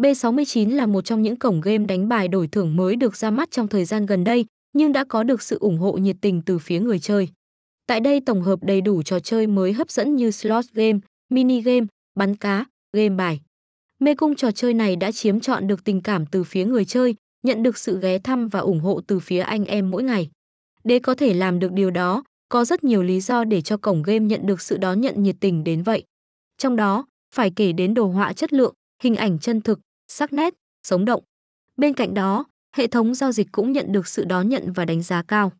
B69 là một trong những cổng game đánh bài đổi thưởng mới được ra mắt trong thời gian gần đây, nhưng đã có được sự ủng hộ nhiệt tình từ phía người chơi. Tại đây tổng hợp đầy đủ trò chơi mới hấp dẫn như slot game, mini game, bắn cá, game bài. Mê cung trò chơi này đã chiếm trọn được tình cảm từ phía người chơi, nhận được sự ghé thăm và ủng hộ từ phía anh em mỗi ngày. Để có thể làm được điều đó, có rất nhiều lý do để cho cổng game nhận được sự đón nhận nhiệt tình đến vậy. Trong đó, phải kể đến đồ họa chất lượng, hình ảnh chân thực, sắc nét, sống động. Bên cạnh đó, hệ thống giao dịch cũng nhận được sự đón nhận và đánh giá cao.